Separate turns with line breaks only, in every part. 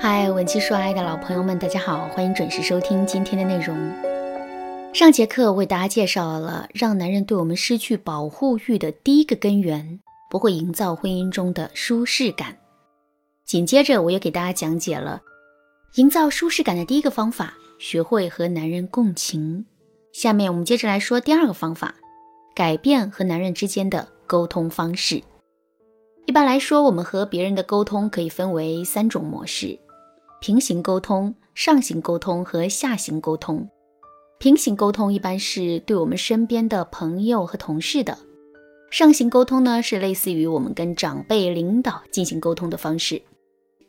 嗨，文姬说爱的老朋友们，大家好，欢迎准时收听今天的内容。上节课为大家介绍了让男人对我们失去保护欲的第一个根源，不会营造婚姻中的舒适感。紧接着，我又给大家讲解了营造舒适感的第一个方法，学会和男人共情。下面我们接着来说第二个方法，改变和男人之间的沟通方式。一般来说，我们和别人的沟通可以分为三种模式：平行沟通、上行沟通和下行沟通。平行沟通一般是对我们身边的朋友和同事的；上行沟通呢，是类似于我们跟长辈、领导进行沟通的方式；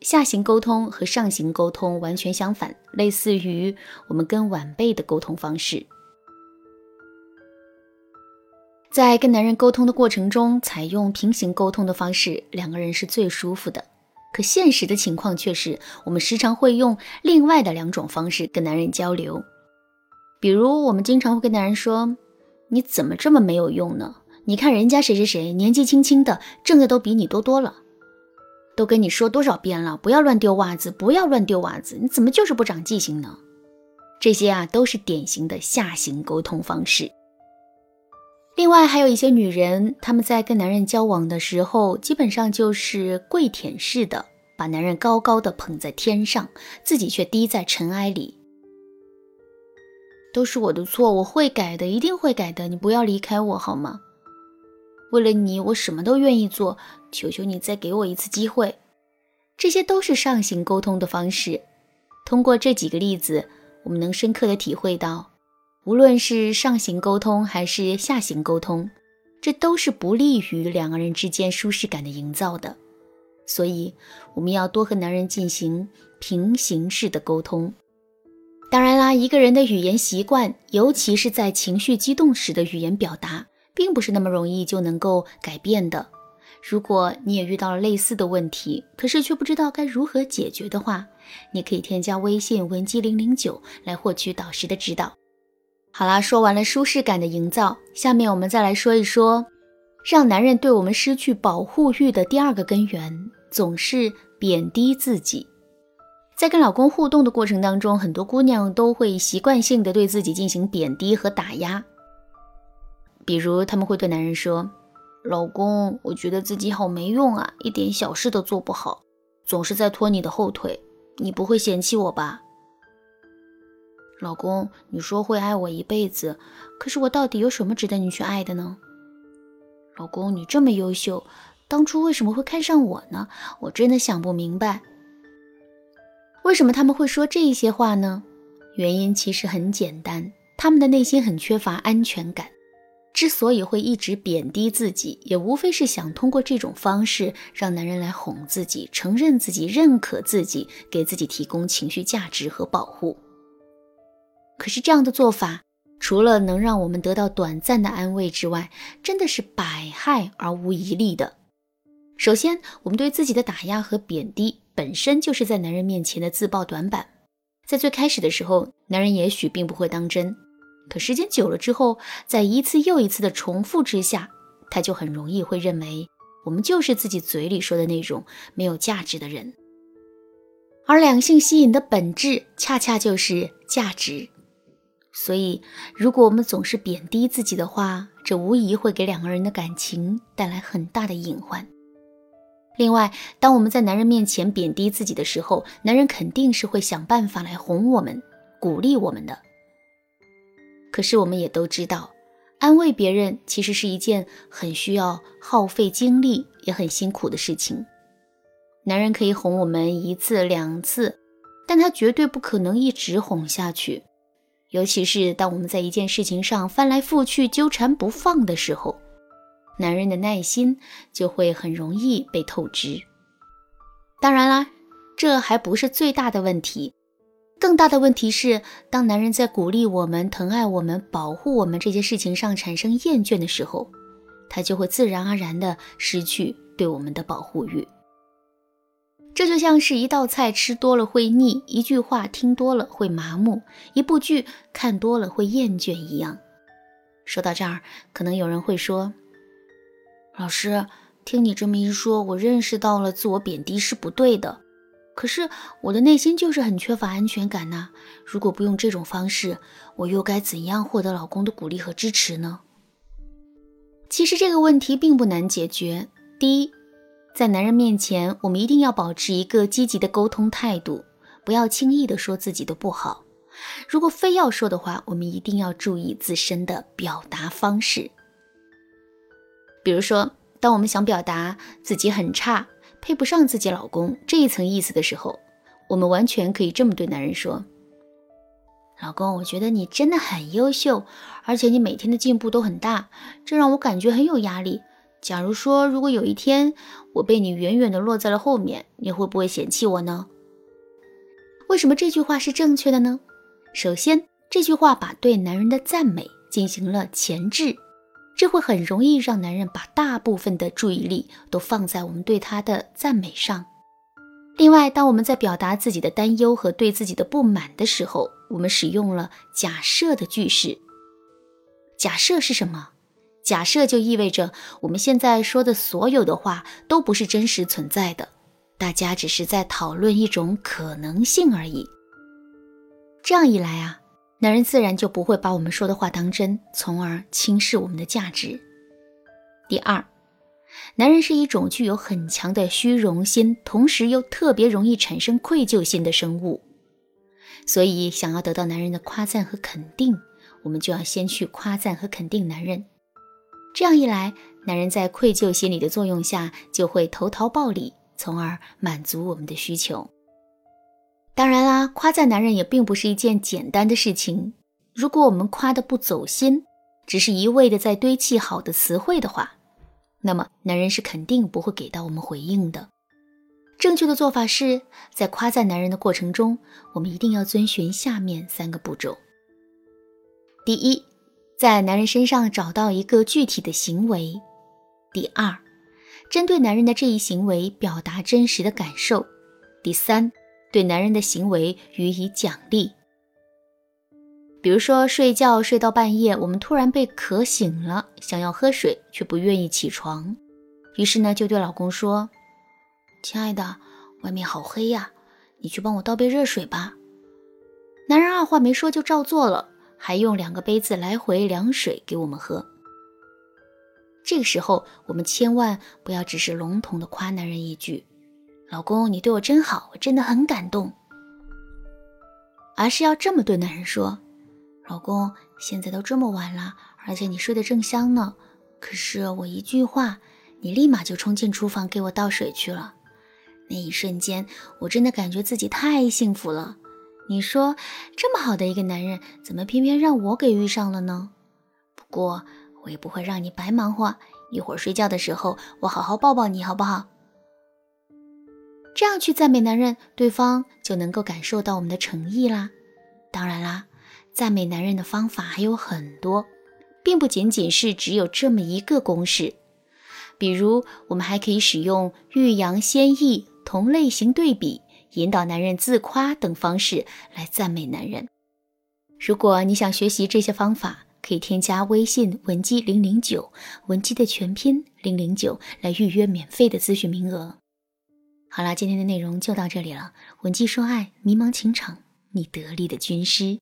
下行沟通和上行沟通完全相反，类似于我们跟晚辈的沟通方式。在跟男人沟通的过程中，采用平行沟通的方式，两个人是最舒服的。可现实的情况却是，我们时常会用另外的两种方式跟男人交流。比如，我们经常会跟男人说：“你怎么这么没有用呢？你看人家谁谁谁年纪轻轻的，挣的都比你多多了。都跟你说多少遍了，不要乱丢袜子，不要乱丢袜子，你怎么就是不长记性呢？”这些啊，都是典型的下行沟通方式。另外还有一些女人，她们在跟男人交往的时候，基本上就是跪舔式的，把男人高高的捧在天上，自己却低在尘埃里。都是我的错，我会改的，一定会改的，你不要离开我好吗？为了你，我什么都愿意做，求求你再给我一次机会。这些都是上行沟通的方式。通过这几个例子，我们能深刻的体会到。无论是上行沟通还是下行沟通，这都是不利于两个人之间舒适感的营造的。所以，我们要多和男人进行平行式的沟通。当然啦，一个人的语言习惯，尤其是在情绪激动时的语言表达，并不是那么容易就能够改变的。如果你也遇到了类似的问题，可是却不知道该如何解决的话，你可以添加微信文姬零零九来获取导师的指导。好啦，说完了舒适感的营造，下面我们再来说一说，让男人对我们失去保护欲的第二个根源，总是贬低自己。在跟老公互动的过程当中，很多姑娘都会习惯性的对自己进行贬低和打压。比如，他们会对男人说：“老公，我觉得自己好没用啊，一点小事都做不好，总是在拖你的后腿，你不会嫌弃我吧？”老公，你说会爱我一辈子，可是我到底有什么值得你去爱的呢？老公，你这么优秀，当初为什么会看上我呢？我真的想不明白，为什么他们会说这些话呢？原因其实很简单，他们的内心很缺乏安全感，之所以会一直贬低自己，也无非是想通过这种方式让男人来哄自己，承认自己，认可自己，给自己提供情绪价值和保护。可是这样的做法，除了能让我们得到短暂的安慰之外，真的是百害而无一利的。首先，我们对自己的打压和贬低，本身就是在男人面前的自曝短板。在最开始的时候，男人也许并不会当真，可时间久了之后，在一次又一次的重复之下，他就很容易会认为我们就是自己嘴里说的那种没有价值的人。而两性吸引的本质，恰恰就是价值。所以，如果我们总是贬低自己的话，这无疑会给两个人的感情带来很大的隐患。另外，当我们在男人面前贬低自己的时候，男人肯定是会想办法来哄我们、鼓励我们的。可是，我们也都知道，安慰别人其实是一件很需要耗费精力、也很辛苦的事情。男人可以哄我们一次两次，但他绝对不可能一直哄下去。尤其是当我们在一件事情上翻来覆去纠缠不放的时候，男人的耐心就会很容易被透支。当然啦，这还不是最大的问题，更大的问题是，当男人在鼓励我们、疼爱我们、保护我们这些事情上产生厌倦的时候，他就会自然而然的失去对我们的保护欲。这就像是一道菜吃多了会腻，一句话听多了会麻木，一部剧看多了会厌倦一样。说到这儿，可能有人会说：“老师，听你这么一说，我认识到了自我贬低是不对的。可是我的内心就是很缺乏安全感呐。如果不用这种方式，我又该怎样获得老公的鼓励和支持呢？其实这个问题并不难解决。第一，在男人面前，我们一定要保持一个积极的沟通态度，不要轻易的说自己的不好。如果非要说的话，我们一定要注意自身的表达方式。比如说，当我们想表达自己很差。配不上自己老公这一层意思的时候，我们完全可以这么对男人说：“老公，我觉得你真的很优秀，而且你每天的进步都很大，这让我感觉很有压力。假如说如果有一天我被你远远的落在了后面，你会不会嫌弃我呢？”为什么这句话是正确的呢？首先，这句话把对男人的赞美进行了前置。这会很容易让男人把大部分的注意力都放在我们对他的赞美上。另外，当我们在表达自己的担忧和对自己的不满的时候，我们使用了假设的句式。假设是什么？假设就意味着我们现在说的所有的话都不是真实存在的，大家只是在讨论一种可能性而已。这样一来啊。男人自然就不会把我们说的话当真，从而轻视我们的价值。第二，男人是一种具有很强的虚荣心，同时又特别容易产生愧疚心的生物。所以，想要得到男人的夸赞和肯定，我们就要先去夸赞和肯定男人。这样一来，男人在愧疚心理的作用下，就会投桃报李，从而满足我们的需求。当然啦，夸赞男人也并不是一件简单的事情。如果我们夸的不走心，只是一味的在堆砌好的词汇的话，那么男人是肯定不会给到我们回应的。正确的做法是在夸赞男人的过程中，我们一定要遵循下面三个步骤：第一，在男人身上找到一个具体的行为；第二，针对男人的这一行为表达真实的感受；第三。对男人的行为予以奖励，比如说睡觉睡到半夜，我们突然被渴醒了，想要喝水却不愿意起床，于是呢就对老公说：“亲爱的，外面好黑呀，你去帮我倒杯热水吧。”男人二话没说就照做了，还用两个杯子来回量水给我们喝。这个时候，我们千万不要只是笼统的夸男人一句。老公，你对我真好，我真的很感动。而是要这么对男人说：“老公，现在都这么晚了，而且你睡得正香呢。可是我一句话，你立马就冲进厨房给我倒水去了。那一瞬间，我真的感觉自己太幸福了。你说，这么好的一个男人，怎么偏偏让我给遇上了呢？不过，我也不会让你白忙活。一会儿睡觉的时候，我好好抱抱你，好不好？”这样去赞美男人，对方就能够感受到我们的诚意啦。当然啦，赞美男人的方法还有很多，并不仅仅是只有这么一个公式。比如，我们还可以使用欲扬先抑、同类型对比、引导男人自夸等方式来赞美男人。如果你想学习这些方法，可以添加微信文姬零零九，文姬的全拼零零九来预约免费的咨询名额。好啦，今天的内容就到这里了。文姬说爱，迷茫情场，你得力的军师。